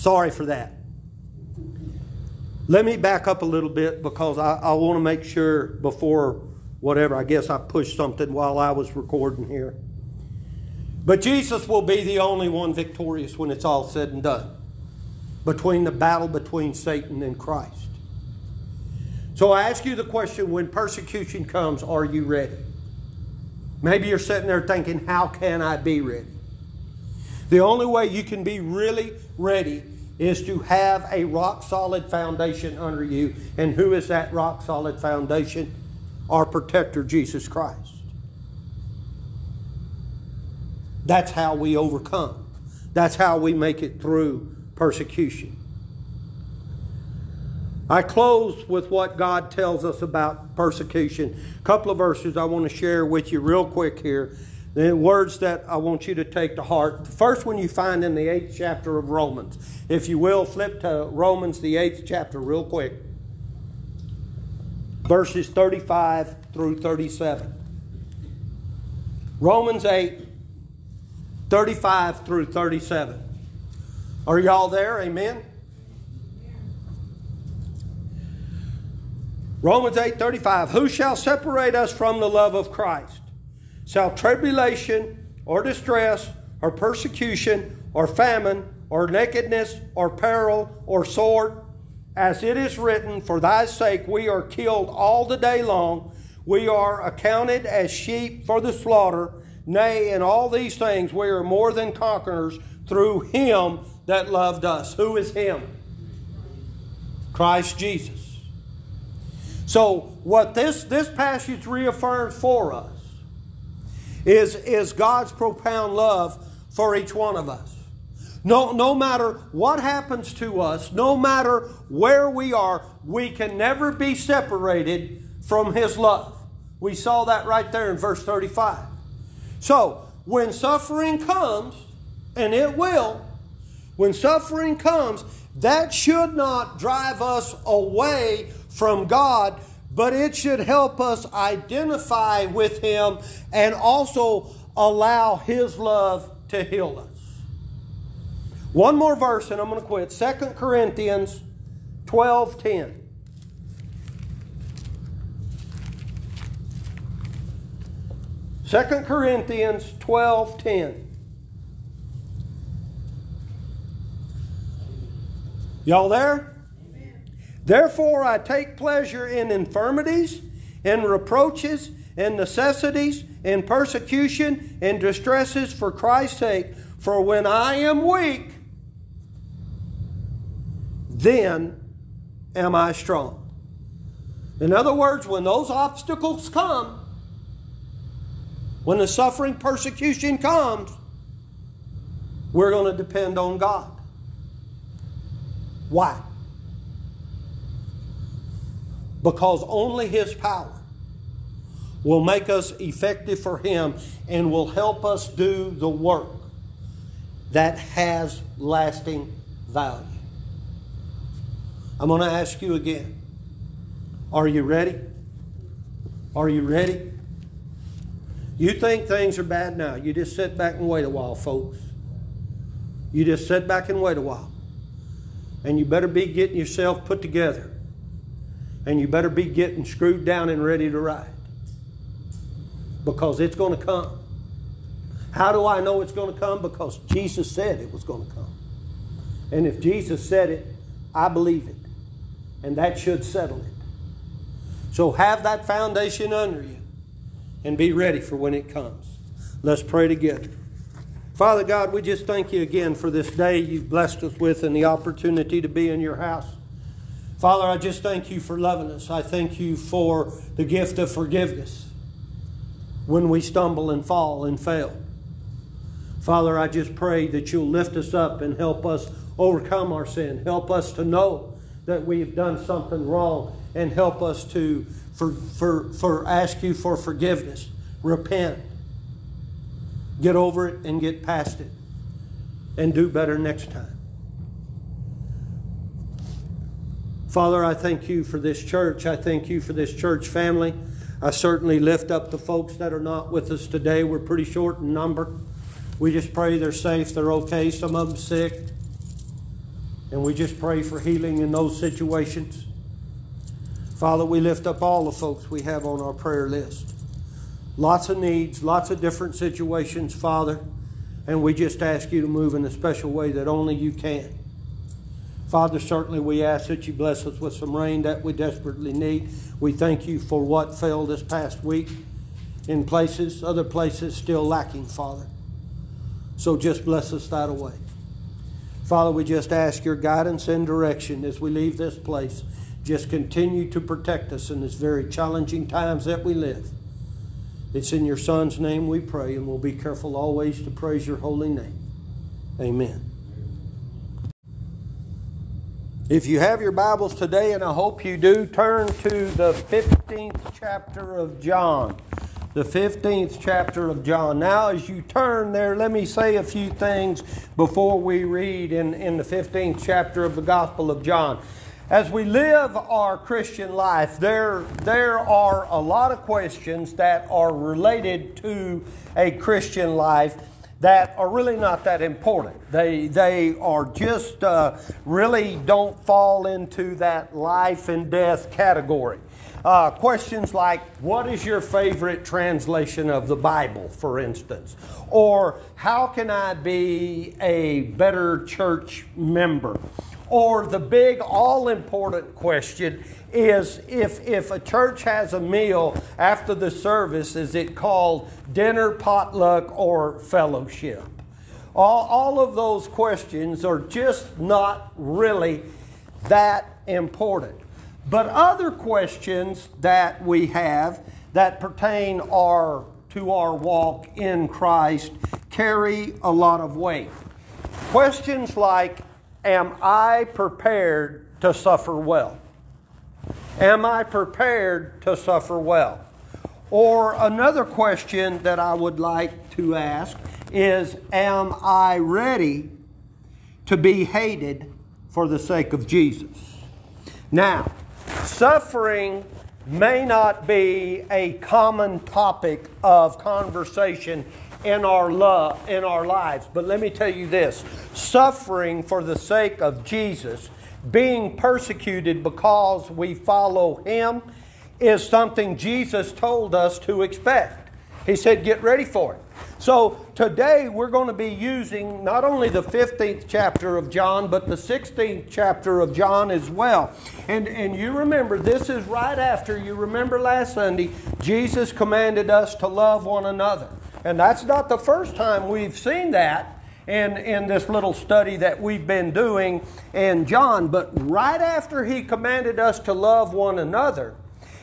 Sorry for that. Let me back up a little bit because I, I want to make sure before whatever, I guess I pushed something while I was recording here. But Jesus will be the only one victorious when it's all said and done between the battle between Satan and Christ. So I ask you the question when persecution comes, are you ready? Maybe you're sitting there thinking, how can I be ready? The only way you can be really ready is to have a rock solid foundation under you. And who is that rock solid foundation? Our protector, Jesus Christ. That's how we overcome. That's how we make it through persecution. I close with what God tells us about persecution. A couple of verses I want to share with you real quick here. The words that I want you to take to heart. The first one you find in the eighth chapter of Romans. If you will, flip to Romans, the eighth chapter, real quick. Verses 35 through 37. Romans 8, 35 through 37. Are y'all there? Amen? Romans 8:35 Who shall separate us from the love of Christ? Shall tribulation or distress or persecution or famine or nakedness or peril or sword. As it is written for thy sake we are killed all the day long. We are accounted as sheep for the slaughter. Nay in all these things we are more than conquerors through him that loved us. Who is him? Christ Jesus. So, what this, this passage reaffirms for us is, is God's profound love for each one of us. No, no matter what happens to us, no matter where we are, we can never be separated from His love. We saw that right there in verse 35. So, when suffering comes, and it will, when suffering comes, that should not drive us away from God, but it should help us identify with Him and also allow His love to heal us. One more verse and I'm going to quit. 2 Corinthians 12 10. Second Corinthians 12 10. Y'all there? Therefore, I take pleasure in infirmities, in reproaches, in necessities, in persecution, in distresses for Christ's sake. For when I am weak, then am I strong. In other words, when those obstacles come, when the suffering persecution comes, we're going to depend on God. Why? Because only His power will make us effective for Him and will help us do the work that has lasting value. I'm going to ask you again Are you ready? Are you ready? You think things are bad now. You just sit back and wait a while, folks. You just sit back and wait a while. And you better be getting yourself put together and you better be getting screwed down and ready to ride because it's going to come. How do I know it's going to come? Because Jesus said it was going to come. And if Jesus said it, I believe it. And that should settle it. So have that foundation under you and be ready for when it comes. Let's pray together. Father God, we just thank you again for this day you've blessed us with and the opportunity to be in your house. Father, I just thank you for loving us. I thank you for the gift of forgiveness when we stumble and fall and fail. Father, I just pray that you'll lift us up and help us overcome our sin. Help us to know that we've done something wrong and help us to for, for, for ask you for forgiveness. Repent. Get over it and get past it. And do better next time. Father, I thank you for this church. I thank you for this church family. I certainly lift up the folks that are not with us today. We're pretty short in number. We just pray they're safe, they're okay. Some of them sick. And we just pray for healing in those situations. Father, we lift up all the folks we have on our prayer list. Lots of needs, lots of different situations, Father. And we just ask you to move in a special way that only you can. Father, certainly we ask that you bless us with some rain that we desperately need. We thank you for what fell this past week in places, other places still lacking, Father. So just bless us that away. Father, we just ask your guidance and direction as we leave this place. Just continue to protect us in this very challenging times that we live. It's in your Son's name we pray, and we'll be careful always to praise your holy name. Amen. If you have your Bibles today, and I hope you do, turn to the 15th chapter of John. The 15th chapter of John. Now, as you turn there, let me say a few things before we read in, in the 15th chapter of the Gospel of John. As we live our Christian life, there, there are a lot of questions that are related to a Christian life that are really not that important. They, they are just uh, really don't fall into that life and death category. Uh, questions like, What is your favorite translation of the Bible, for instance? Or, How can I be a better church member? Or the big, all important question is if, if a church has a meal after the service, is it called dinner, potluck, or fellowship? All, all of those questions are just not really that important. But other questions that we have that pertain our, to our walk in Christ carry a lot of weight. Questions like Am I prepared to suffer well? Am I prepared to suffer well? Or another question that I would like to ask is Am I ready to be hated for the sake of Jesus? Now, suffering may not be a common topic of conversation in our love in our lives but let me tell you this suffering for the sake of Jesus being persecuted because we follow him is something Jesus told us to expect. He said, Get ready for it. So today we're going to be using not only the 15th chapter of John, but the 16th chapter of John as well. And, and you remember, this is right after, you remember last Sunday, Jesus commanded us to love one another. And that's not the first time we've seen that in, in this little study that we've been doing in John. But right after he commanded us to love one another,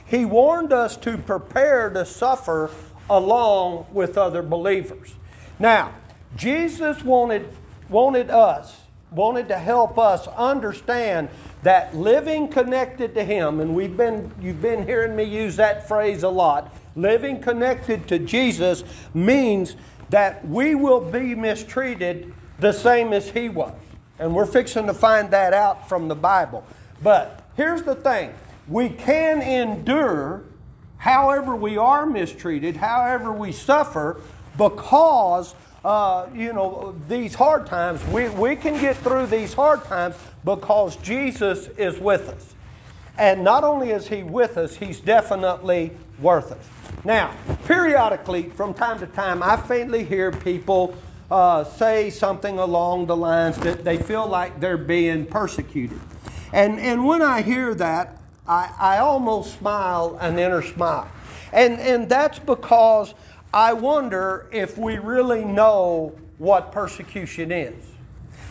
he warned us to prepare to suffer along with other believers. Now, Jesus wanted, wanted us, wanted to help us understand that living connected to Him, and we've been, you've been hearing me use that phrase a lot, living connected to Jesus means that we will be mistreated the same as he was. And we're fixing to find that out from the Bible. But here's the thing we can endure however we are mistreated, however we suffer, because, uh, you know, these hard times, we, we can get through these hard times because Jesus is with us. And not only is He with us, He's definitely worth it. Now, periodically, from time to time, I faintly hear people uh, say something along the lines that they feel like they're being persecuted. And, and when I hear that, I, I almost smile an inner smile. And, and that's because I wonder if we really know what persecution is.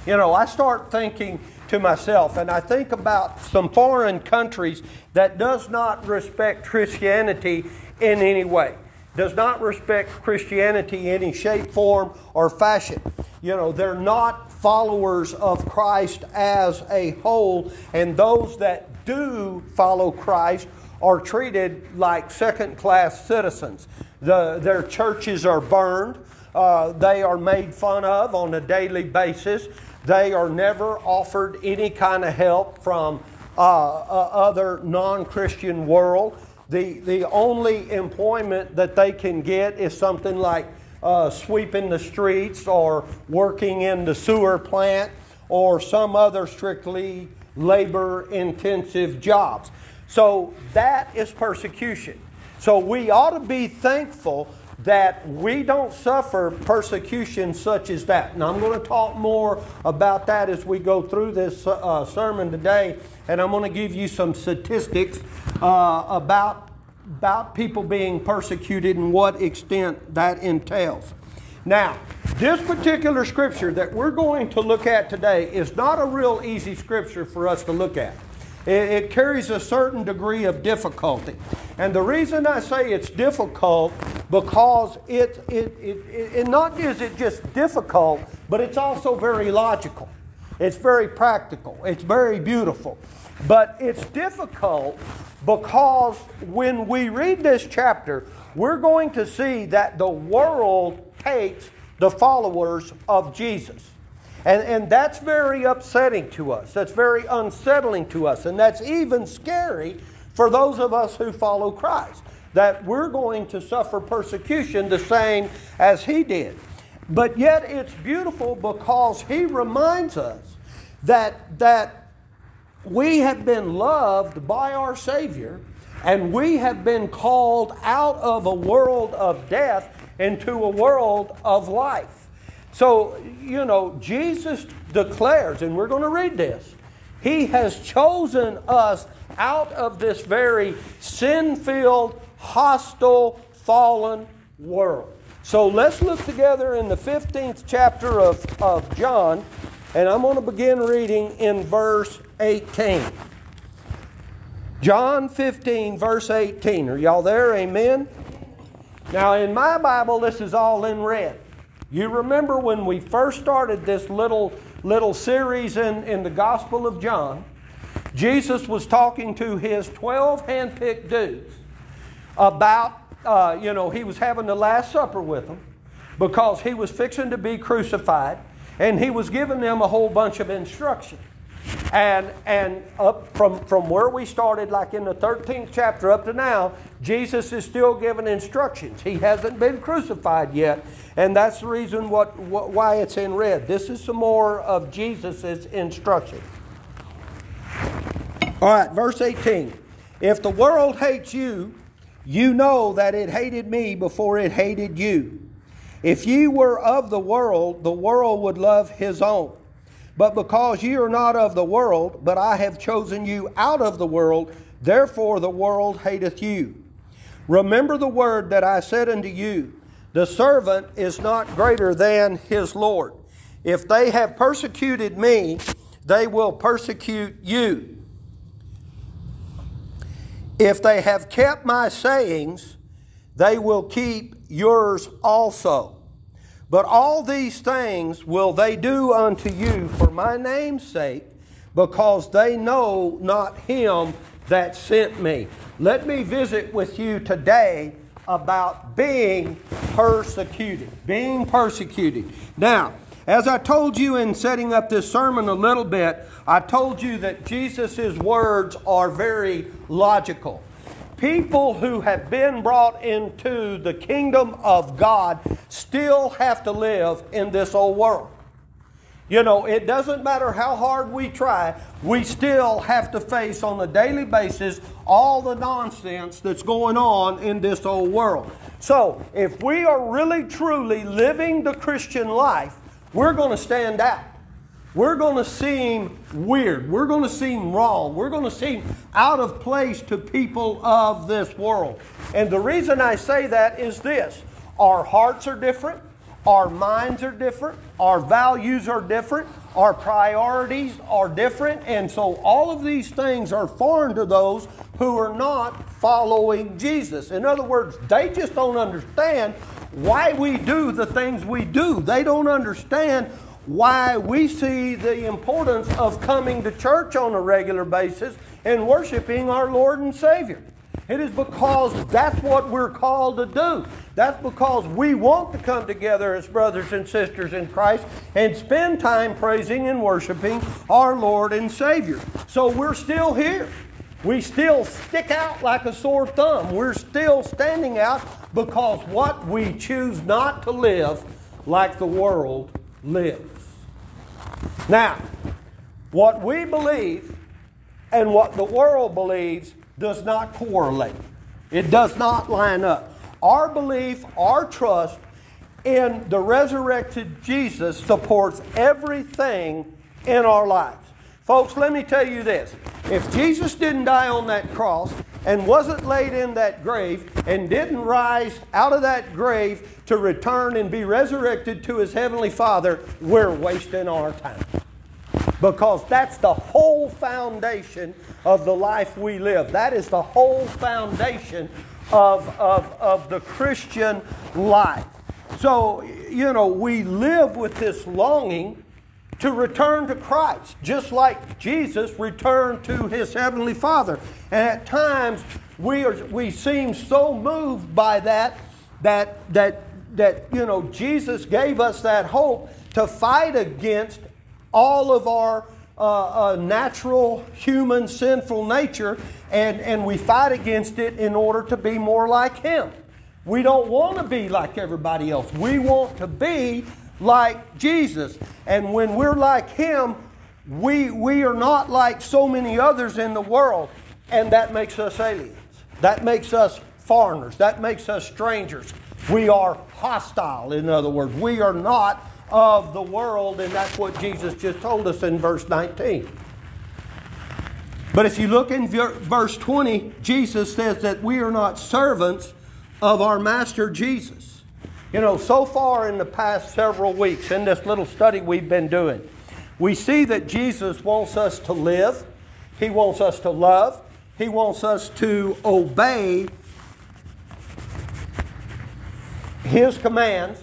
You know, I start thinking to myself and I think about some foreign countries that does not respect Christianity in any way. Does not respect Christianity in any shape, form, or fashion. You know, they're not followers of Christ as a whole, and those that do follow Christ are treated like second class citizens. The, their churches are burned, uh, they are made fun of on a daily basis. They are never offered any kind of help from uh, uh, other non Christian world. The, the only employment that they can get is something like uh, sweeping the streets or working in the sewer plant or some other strictly labor intensive jobs. So that is persecution. So we ought to be thankful that we don't suffer persecution such as that. And I'm going to talk more about that as we go through this uh, sermon today. And I'm going to give you some statistics uh, about, about people being persecuted and what extent that entails. Now, this particular scripture that we're going to look at today is not a real easy scripture for us to look at. It, it carries a certain degree of difficulty. And the reason I say it's difficult because it, it, it, it, not is it just difficult, but it's also very logical. It's very practical. It's very beautiful. But it's difficult because when we read this chapter, we're going to see that the world hates the followers of Jesus. And, and that's very upsetting to us. That's very unsettling to us. And that's even scary for those of us who follow Christ. That we're going to suffer persecution the same as he did. But yet it's beautiful because he reminds us that, that we have been loved by our Savior and we have been called out of a world of death into a world of life. So, you know, Jesus declares, and we're going to read this, He has chosen us out of this very sin filled, hostile, fallen world. So let's look together in the 15th chapter of, of John, and I'm going to begin reading in verse 18. John 15, verse 18. Are y'all there? Amen? Now, in my Bible, this is all in red. You remember when we first started this little, little series in, in the Gospel of John, Jesus was talking to his 12 handpicked dudes about, uh, you know, he was having the Last Supper with them because he was fixing to be crucified and he was giving them a whole bunch of instructions. And, and up from, from where we started, like in the 13th chapter up to now, Jesus is still giving instructions. He hasn't been crucified yet, and that's the reason what, what why it's in red. This is some more of Jesus' instruction. All right, verse 18. If the world hates you, you know that it hated me before it hated you. If ye were of the world, the world would love his own. But because ye are not of the world, but I have chosen you out of the world, therefore the world hateth you. Remember the word that I said unto you The servant is not greater than his Lord. If they have persecuted me, they will persecute you. If they have kept my sayings, they will keep yours also. But all these things will they do unto you for my name's sake, because they know not him that sent me. Let me visit with you today about being persecuted. Being persecuted. Now, as I told you in setting up this sermon a little bit, I told you that Jesus' words are very logical people who have been brought into the kingdom of God still have to live in this old world. You know, it doesn't matter how hard we try, we still have to face on a daily basis all the nonsense that's going on in this old world. So, if we are really truly living the Christian life, we're going to stand out we're going to seem weird. We're going to seem wrong. We're going to seem out of place to people of this world. And the reason I say that is this our hearts are different, our minds are different, our values are different, our priorities are different, and so all of these things are foreign to those who are not following Jesus. In other words, they just don't understand why we do the things we do. They don't understand why we see the importance of coming to church on a regular basis and worshiping our Lord and Savior. It is because that's what we're called to do. That's because we want to come together as brothers and sisters in Christ and spend time praising and worshiping our Lord and Savior. So we're still here. We still stick out like a sore thumb. We're still standing out because what we choose not to live like the world lives. Now, What we believe and what the world believes does not correlate. It does not line up. Our belief, our trust in the resurrected Jesus supports everything in our lives. Folks, let me tell you this. If Jesus didn't die on that cross and wasn't laid in that grave and didn't rise out of that grave to return and be resurrected to his heavenly Father, we're wasting our time. Because that's the whole foundation of the life we live. That is the whole foundation of, of, of the Christian life. So, you know, we live with this longing to return to Christ, just like Jesus returned to his heavenly Father. And at times we are we seem so moved by that that that that you know Jesus gave us that hope to fight against all of our uh, uh, natural human sinful nature, and, and we fight against it in order to be more like Him. We don't want to be like everybody else. We want to be like Jesus. And when we're like Him, we, we are not like so many others in the world, and that makes us aliens. That makes us foreigners. That makes us strangers. We are hostile, in other words. We are not of the world, and that's what Jesus just told us in verse 19. But if you look in verse 20, Jesus says that we are not servants of our Master Jesus. You know, so far in the past several weeks, in this little study we've been doing, we see that Jesus wants us to live, He wants us to love, He wants us to obey His commands,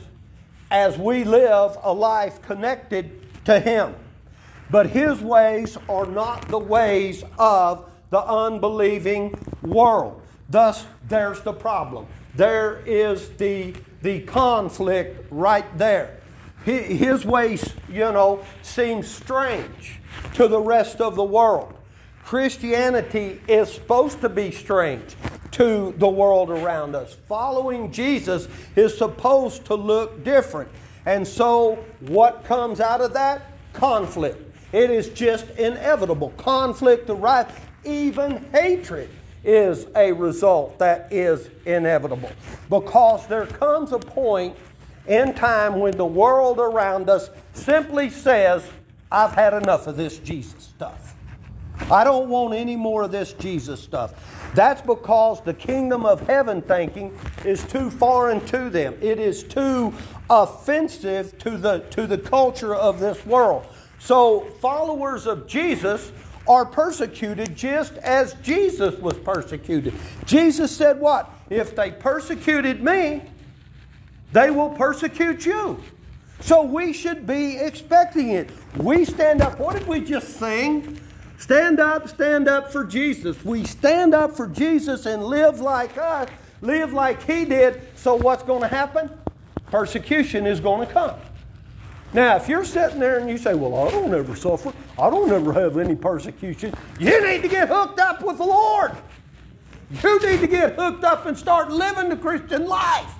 as we live a life connected to Him. But His ways are not the ways of the unbelieving world. Thus, there's the problem. There is the, the conflict right there. His ways, you know, seem strange to the rest of the world. Christianity is supposed to be strange to the world around us. Following Jesus is supposed to look different. And so, what comes out of that? Conflict. It is just inevitable. Conflict arrives, even hatred is a result that is inevitable. Because there comes a point in time when the world around us simply says, I've had enough of this Jesus stuff. I don't want any more of this Jesus stuff. That's because the kingdom of heaven thinking is too foreign to them. It is too offensive to the, to the culture of this world. So, followers of Jesus are persecuted just as Jesus was persecuted. Jesus said, What? If they persecuted me, they will persecute you. So we should be expecting it. We stand up. What did we just sing? Stand up, stand up for Jesus. We stand up for Jesus and live like us, live like He did. So what's going to happen? Persecution is going to come. Now, if you're sitting there and you say, Well, I don't ever suffer, I don't ever have any persecution, you need to get hooked up with the Lord. You need to get hooked up and start living the Christian life.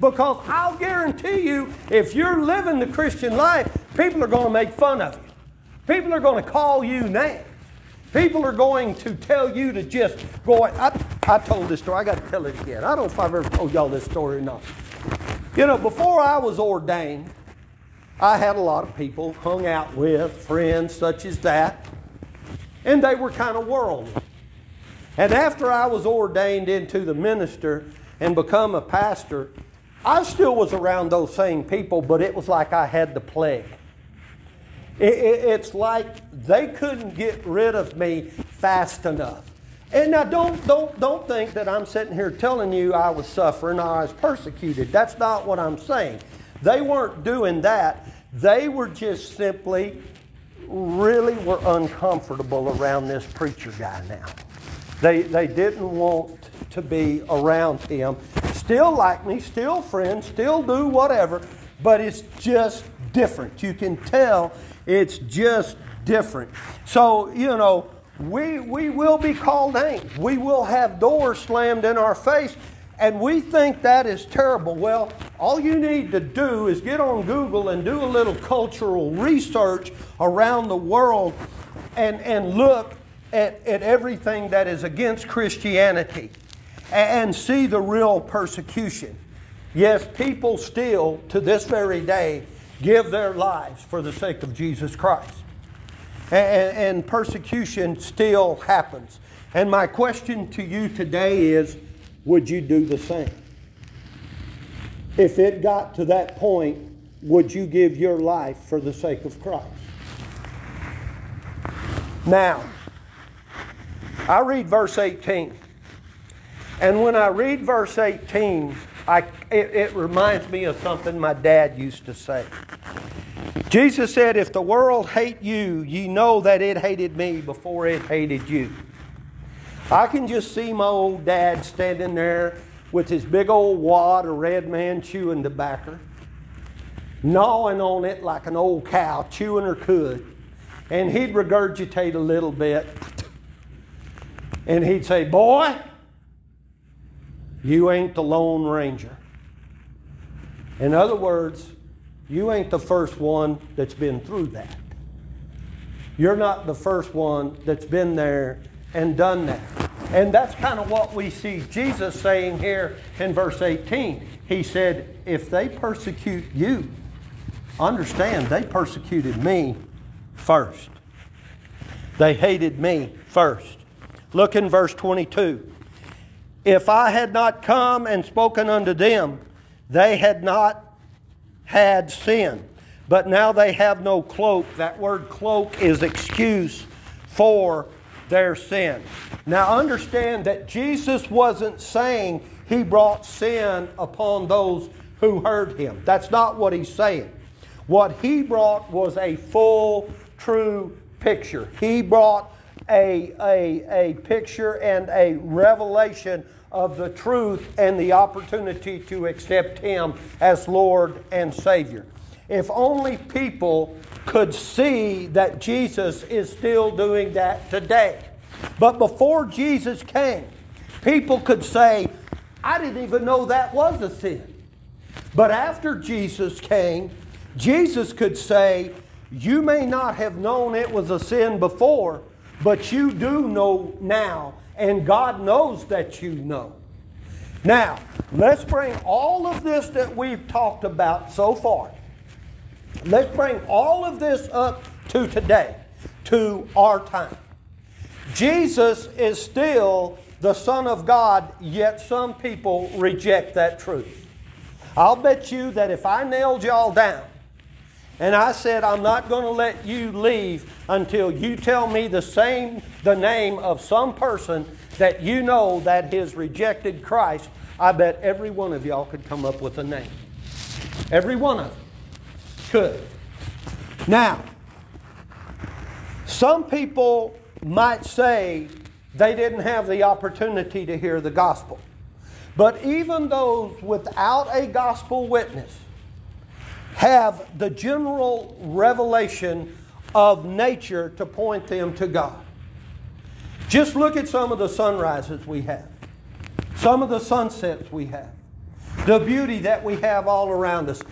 Because I'll guarantee you, if you're living the Christian life, people are going to make fun of you. People are going to call you names. People are going to tell you to just go. I, I told this story. I got to tell it again. I don't know if I've ever told y'all this story or not. You know, before I was ordained, I had a lot of people hung out with, friends such as that, and they were kind of worldly. And after I was ordained into the minister and become a pastor, I still was around those same people, but it was like I had the plague. It, it, it's like they couldn't get rid of me fast enough. And now don't, don't, don't think that I'm sitting here telling you I was suffering or I was persecuted. That's not what I'm saying. They weren't doing that. They were just simply really were uncomfortable around this preacher guy now. They, they didn't want to be around him. Still like me, still friends, still do whatever, but it's just different. You can tell it's just different. So, you know, we, we will be called names. We will have doors slammed in our face, and we think that is terrible. Well, all you need to do is get on Google and do a little cultural research around the world and, and look at, at everything that is against Christianity and see the real persecution. Yes, people still, to this very day, give their lives for the sake of Jesus Christ. And, and, persecution still happens. And my question to you today is would you do the same? If it got to that point, would you give your life for the sake of Christ? Now, I read verse 18. And when I read verse 18, I, it, it reminds me of something my dad used to say. Jesus said, If the world hate you, ye know that it hated me before it hated you. I can just see my old dad standing there with his big old wad of red man chewing tobacco, gnawing on it like an old cow, chewing her cud. And he'd regurgitate a little bit. And he'd say, Boy, you ain't the Lone Ranger. In other words, you ain't the first one that's been through that. You're not the first one that's been there and done that. And that's kind of what we see Jesus saying here in verse 18. He said, If they persecute you, understand they persecuted me first. They hated me first. Look in verse 22. If I had not come and spoken unto them, they had not had sin. But now they have no cloak. That word cloak is excuse for their sin. Now understand that Jesus wasn't saying he brought sin upon those who heard him. That's not what he's saying. What he brought was a full, true picture. He brought a, a, a picture and a revelation of the truth and the opportunity to accept Him as Lord and Savior. If only people could see that Jesus is still doing that today. But before Jesus came, people could say, I didn't even know that was a sin. But after Jesus came, Jesus could say, You may not have known it was a sin before, but you do know now, and God knows that you know. Now, let's bring all of this that we've talked about so far, let's bring all of this up to today, to our time. Jesus is still the Son of God, yet some people reject that truth. I'll bet you that if I nailed y'all down and I said, I'm not going to let you leave until you tell me the same, the name of some person that you know that has rejected Christ. I bet every one of y'all could come up with a name. Every one of them could. Now, some people might say they didn't have the opportunity to hear the gospel. But even those without a gospel witness, have the general revelation of nature to point them to God. Just look at some of the sunrises we have, some of the sunsets we have, the beauty that we have all around us.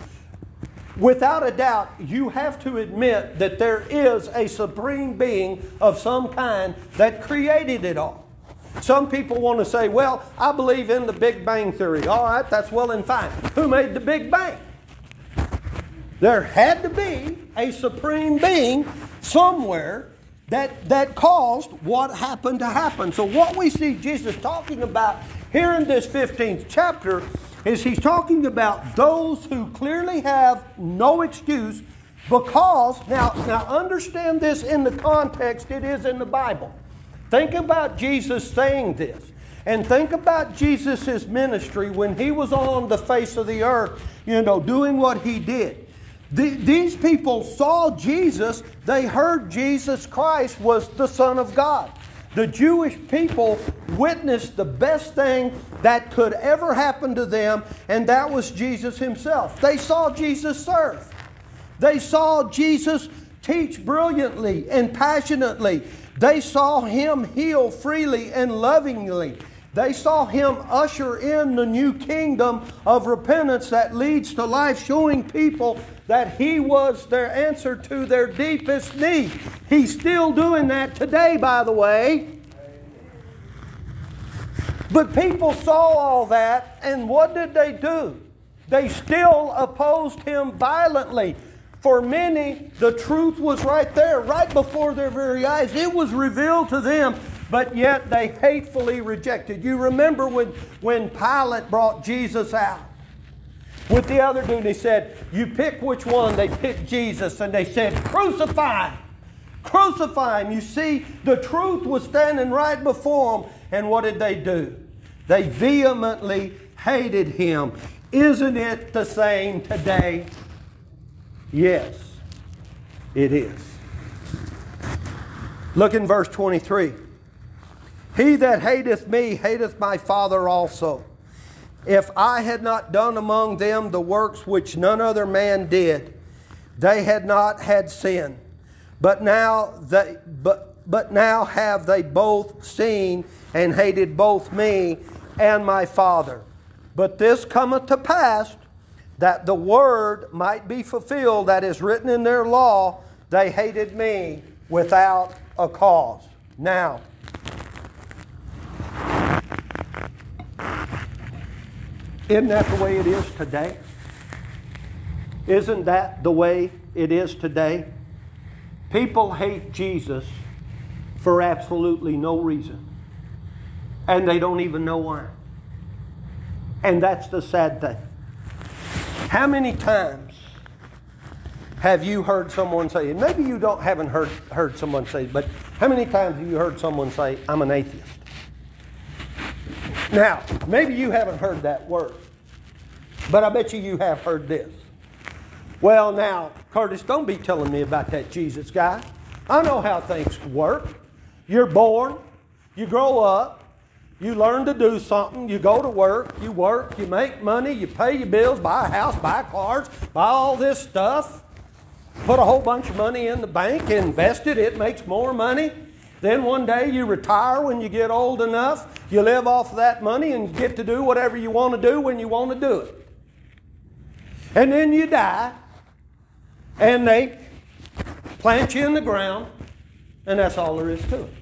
Without a doubt, you have to admit that there is a supreme being of some kind that created it all. Some people want to say, well, I believe in the Big Bang Theory. All right, that's well and fine. Who made the Big Bang? There had to be a supreme being somewhere that, that caused what happened to happen. So, what we see Jesus talking about here in this 15th chapter is he's talking about those who clearly have no excuse because, now, now understand this in the context it is in the Bible. Think about Jesus saying this. And think about Jesus' ministry when he was on the face of the earth, you know, doing what he did. The, these people saw Jesus, they heard Jesus Christ was the Son of God. The Jewish people witnessed the best thing that could ever happen to them, and that was Jesus himself. They saw Jesus serve. They saw Jesus teach brilliantly and passionately. They saw him heal freely and lovingly. They saw him usher in the new kingdom of repentance that leads to life, showing people that he was their answer to their deepest need. He's still doing that today, by the way. But people saw all that, and what did they do? They still opposed him violently. For many, the truth was right there, right before their very eyes. It was revealed to them but yet they hatefully rejected. You remember when, when Pilate brought Jesus out with the other dude, he said, You pick which one. They picked Jesus and they said, Crucify him. Crucify him. You see, the truth was standing right before them. And what did they do? They vehemently hated him. Isn't it the same today? Yes, it is. Look in verse 23. He that hateth me hateth my Father also. If I had not done among them the works which none other man did, they had not had sin. But now they but but now have they both seen and hated both me and my Father. But this cometh to pass that the word might be fulfilled that is written in their law, they hated me without a cause. Now, Isn't that the way it is today? Isn't that the way it is today? People hate Jesus for absolutely no reason. And they don't even know why. And that's the sad thing. How many times have you heard someone say, and maybe you don't haven't heard, heard someone say, but how many times have you heard someone say, I'm an atheist? Now, maybe you haven't heard that word, but I bet you you have heard this. Well, now, Curtis, don't be telling me about that Jesus guy. I know how things work. You're born, you grow up, you learn to do something, you go to work, you work, you make money, you pay your bills, buy a house, buy cars, buy all this stuff, put a whole bunch of money in the bank, invest it, it makes more money. Then one day you retire when you get old enough. You live off of that money and get to do whatever you want to do when you want to do it. And then you die, and they plant you in the ground, and that's all there is to it.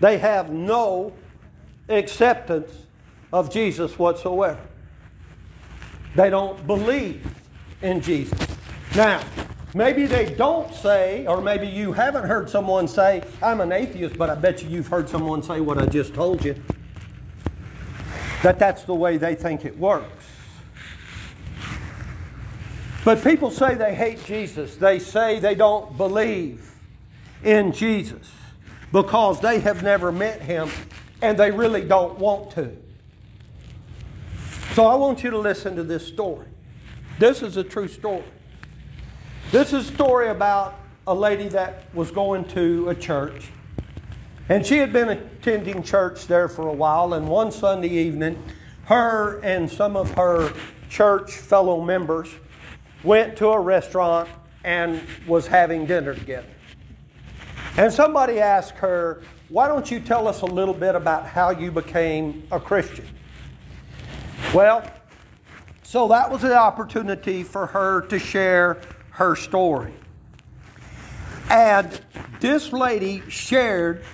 They have no acceptance of Jesus whatsoever. They don't believe in Jesus. Now, maybe they don't say, or maybe you haven't heard someone say, I'm an atheist, but I bet you you've heard someone say what I just told you. That that's the way they think it works. But people say they hate Jesus. They say they don't believe in Jesus because they have never met him and they really don't want to. So I want you to listen to this story. This is a true story. This is a story about a lady that was going to a church. And she had been attending church there for a while. And one Sunday evening, her and some of her church fellow members went to a restaurant and was having dinner together. And somebody asked her, Why don't you tell us a little bit about how you became a Christian? Well, so that was the opportunity for her to share her story. And this lady shared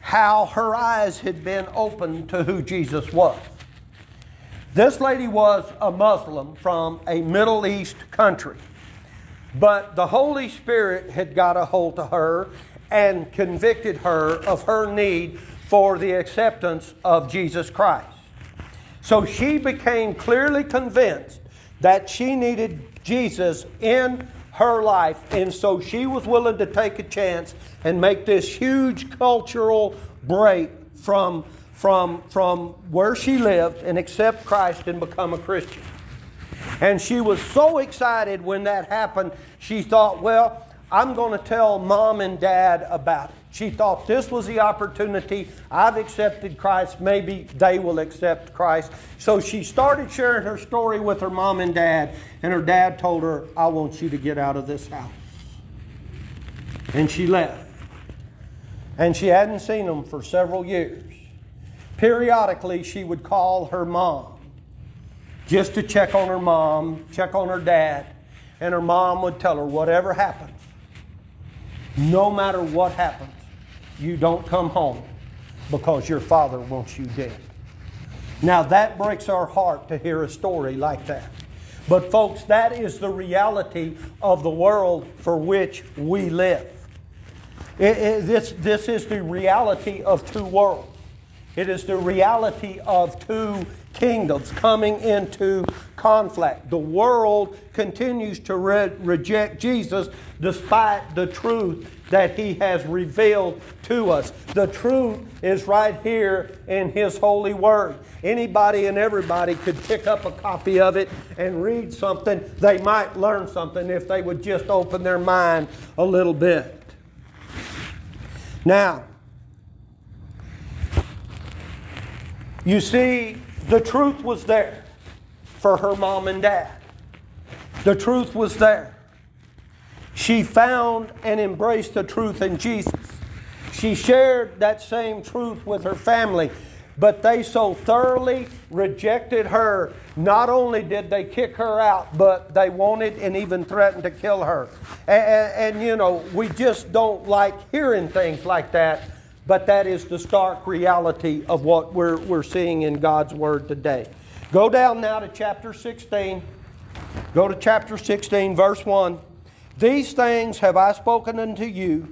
how her eyes had been opened to who Jesus was. This lady was a Muslim from a Middle East country, but the Holy Spirit had got a hold of her and convicted her of her need for the acceptance of Jesus Christ. So she became clearly convinced that she needed Jesus in her life, and so she was willing to take a chance and make this huge cultural break from, from, from where she lived and accept Christ and become a Christian. And she was so excited when that happened, she thought, well, I'm going to tell mom and dad about it. She thought this was the opportunity. I've accepted Christ. Maybe they will accept Christ. So she started sharing her story with her mom and dad, and her dad told her, I want you to get out of this house. And she left. And she hadn't seen them for several years. Periodically, she would call her mom just to check on her mom, check on her dad. And her mom would tell her, whatever happens, no matter what happens, you don't come home because your father wants you dead. Now that breaks our heart to hear a story like that. But, folks, that is the reality of the world for which we live. It, it, this, this is the reality of two worlds. It is the reality of two kingdoms coming into conflict. The world continues to re- reject Jesus despite the truth that he has revealed to us. The truth is right here in his holy word. Anybody and everybody could pick up a copy of it and read something. They might learn something if they would just open their mind a little bit. Now, you see, the truth was there for her mom and dad. The truth was there. She found and embraced the truth in Jesus. She shared that same truth with her family, but they so thoroughly rejected her. Not only did they kick her out, but they wanted and even threatened to kill her. And, and, and you know, we just don't like hearing things like that, but that is the stark reality of what we're, we're seeing in God's Word today. Go down now to chapter 16. Go to chapter 16, verse 1. These things have I spoken unto you,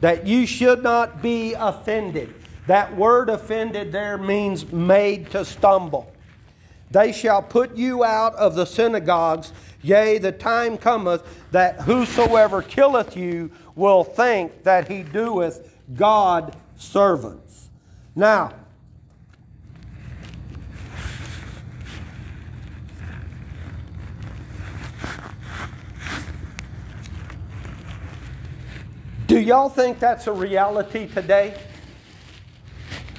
that you should not be offended. That word offended there means made to stumble. They shall put you out of the synagogues. Yea, the time cometh that whosoever killeth you will think that he doeth God servants. Now, Do y'all think that's a reality today?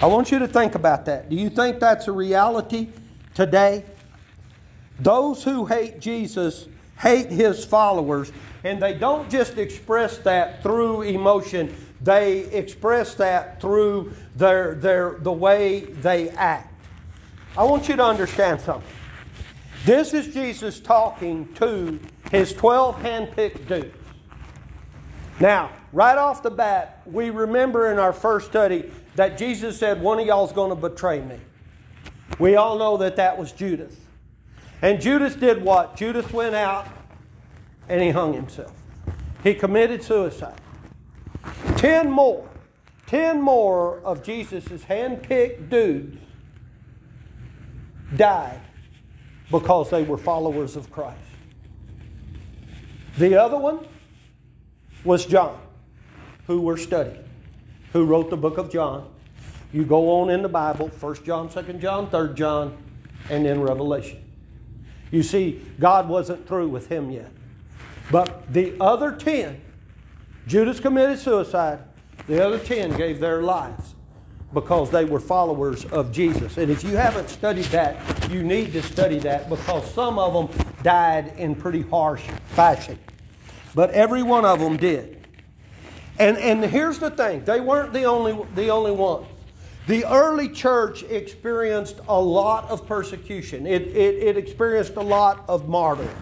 I want you to think about that. Do you think that's a reality today? Those who hate Jesus hate his followers, and they don't just express that through emotion, they express that through their, their, the way they act. I want you to understand something. This is Jesus talking to his 12 handpicked dudes. Now, right off the bat, we remember in our first study that Jesus said, One of y'all is going to betray me. We all know that that was Judas. And Judas did what? Judas went out and he hung himself. He committed suicide. Ten more, ten more of Jesus' hand-picked dudes died because they were followers of Christ. The other one was John who we're studying, who wrote the book of John. You go on in the Bible, 1 John, 2 John, 3 John, and then Revelation. You see, God wasn't through with him yet. But the other 10, Judas committed suicide. The other 10 gave their lives because they were followers of Jesus. And if you haven't studied that, you need to study that because some of them died in pretty harsh fashion. But every one of them did. And, and here's the thing they weren't the only, the only ones. The early church experienced a lot of persecution, it, it, it experienced a lot of martyrdom.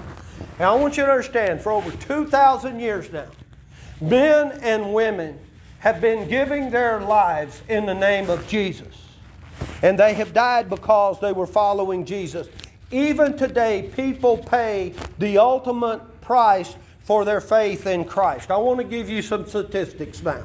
Now, I want you to understand for over 2,000 years now, men and women have been giving their lives in the name of Jesus. And they have died because they were following Jesus. Even today, people pay the ultimate price for their faith in Christ. I want to give you some statistics now.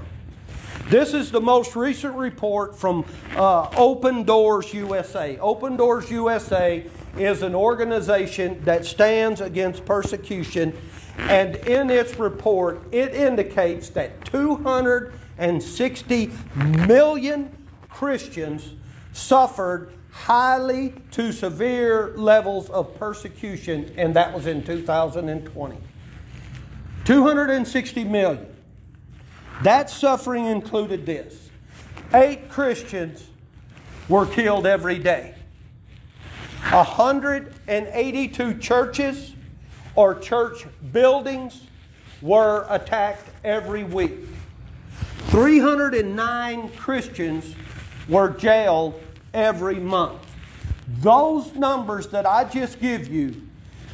This is the most recent report from uh, Open Doors USA. Open Doors USA is an organization that stands against persecution, and in its report, it indicates that 260 million Christians suffered highly to severe levels of persecution, and that was in 2020. 260 million. That suffering included this eight Christians were killed every day, 182 churches or church buildings were attacked every week. 309 Christians were jailed every month. Those numbers that I just give you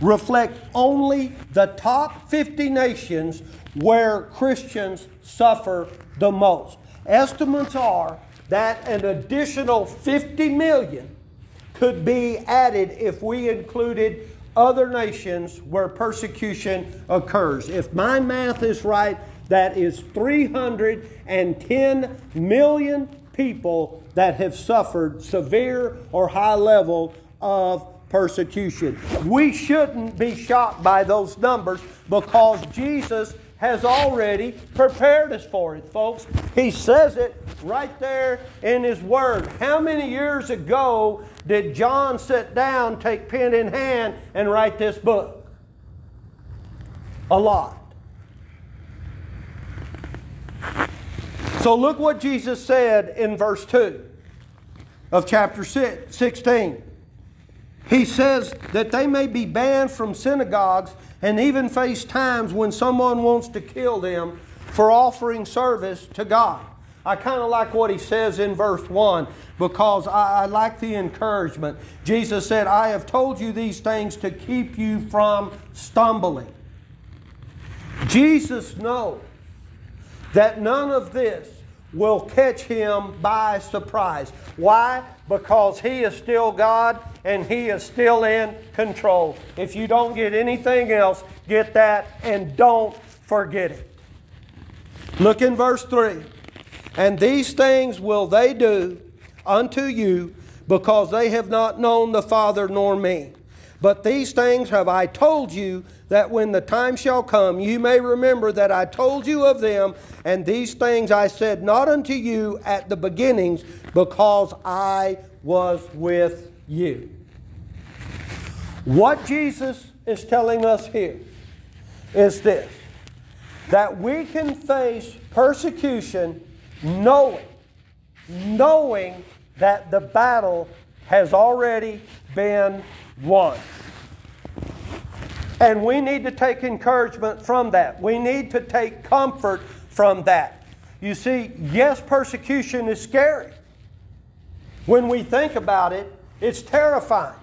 reflect only the top 50 nations where Christians suffer the most. Estimates are that an additional 50 million could be added if we included other nations where persecution occurs. If my math is right, that is 310 million people that have suffered severe or high level of persecution. We shouldn't be shocked by those numbers because Jesus has already prepared us for it, folks. He says it right there in His Word. How many years ago did John sit down, take pen in hand, and write this book? A lot. So look what Jesus said in verse 2 of chapter 16. He says that they may be banned from synagogues and even face times when someone wants to kill them for offering service to God. I kind of like what he says in verse 1 because I, I, like the encouragement. Jesus said, I have told you these things to keep you from stumbling. Jesus knows that none of this will catch him by surprise. Why? Because he is still God and he is still in control. If you don't get anything else, get that and don't forget it. Look in verse 3. And these things will they do unto you because they have not known the Father nor me. But these things have I told you that when the time shall come, you may remember that I told you of them, and these things I said not unto you at the beginnings, because I was with you. What Jesus is telling us here is this that we can face persecution knowing, knowing that the battle has already been won. And we need to take encouragement from that. We need to take comfort from that. You see, yes, persecution is scary. When we think about it, it's terrifying.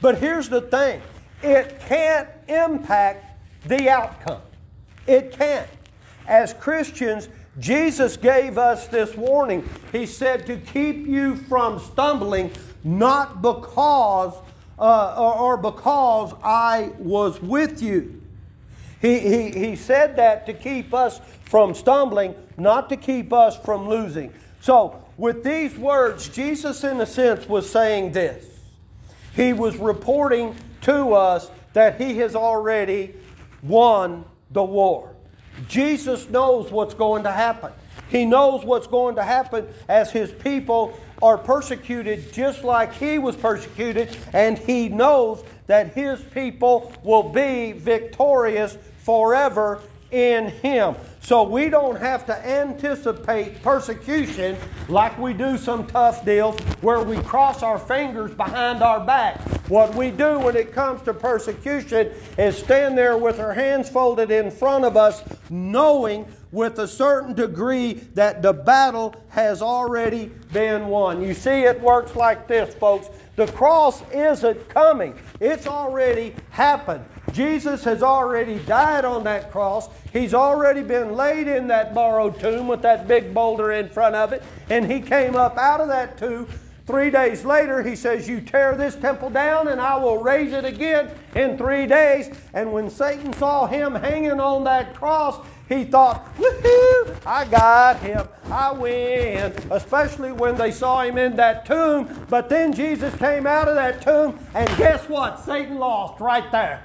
But here's the thing it can't impact the outcome. It can't. As Christians, Jesus gave us this warning. He said to keep you from stumbling, not because uh, or, or, because I was with you. He, he, he said that to keep us from stumbling, not to keep us from losing. So, with these words, Jesus, in a sense, was saying this. He was reporting to us that he has already won the war. Jesus knows what's going to happen. He knows what's going to happen as his people are persecuted just like he was persecuted, and he knows that his people will be victorious forever in him. So we don't have to anticipate persecution like we do some tough deals where we cross our fingers behind our back. What we do when it comes to persecution is stand there with our hands folded in front of us, knowing with a certain degree that the battle has already been won. You see, it works like this, folks. The cross isn't coming, it's already happened. Jesus has already died on that cross. He's already been laid in that borrowed tomb with that big boulder in front of it. And he came up out of that tomb. Three days later, he says, You tear this temple down, and I will raise it again in three days. And when Satan saw him hanging on that cross, he thought, woohoo, I got him, I win. Especially when they saw him in that tomb. But then Jesus came out of that tomb, and guess what? Satan lost right there.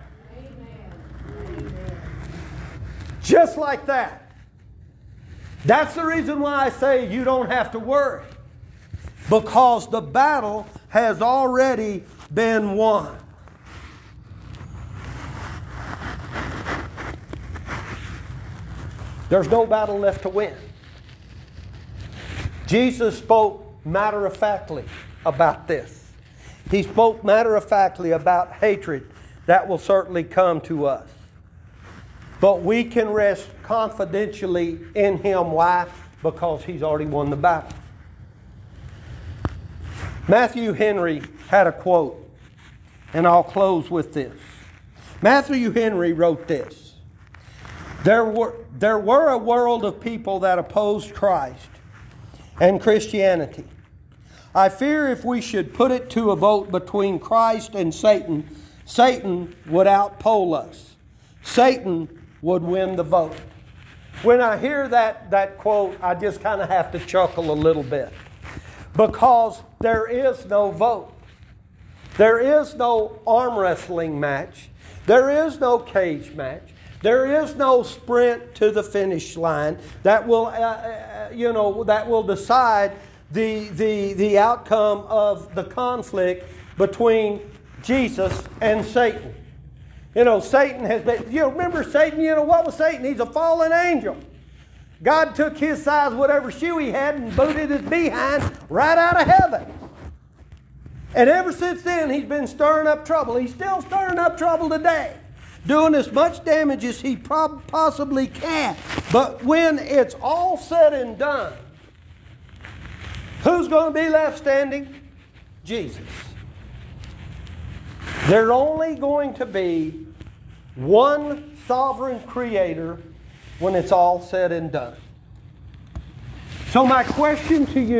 Just like that. That's the reason why I say you don't have to worry. Because the battle has already been won. There's no battle left to win. Jesus spoke matter of factly about this. He spoke matter of factly about hatred that will certainly come to us. But we can rest confidentially in Him. Why? because he's already won the battle. Matthew Henry had a quote, and I'll close with this. Matthew Henry wrote this There were, there were a world of people that opposed Christ and Christianity. I fear if we should put it to a vote between Christ and Satan, Satan would outpoll us. Satan would win the vote. When I hear that, that quote, I just kind of have to chuckle a little bit because there is no vote. There is no arm wrestling match. There is no cage match. There is no sprint to the finish line that will, uh, uh, you know, that will decide the, the, the outcome of the conflict between Jesus and Satan. You know, Satan has been, you remember Satan, you know, what was Satan? He's a fallen angel. God took his size, whatever shoe he had, and booted his behind right out of heaven. And ever since then, he's been stirring up trouble. He's still stirring up trouble today, doing as much damage as he prob- possibly can. But when it's all said and done, who's going to be left standing? Jesus. There's only going to be one sovereign creator when it's all said and done. So, my question to you.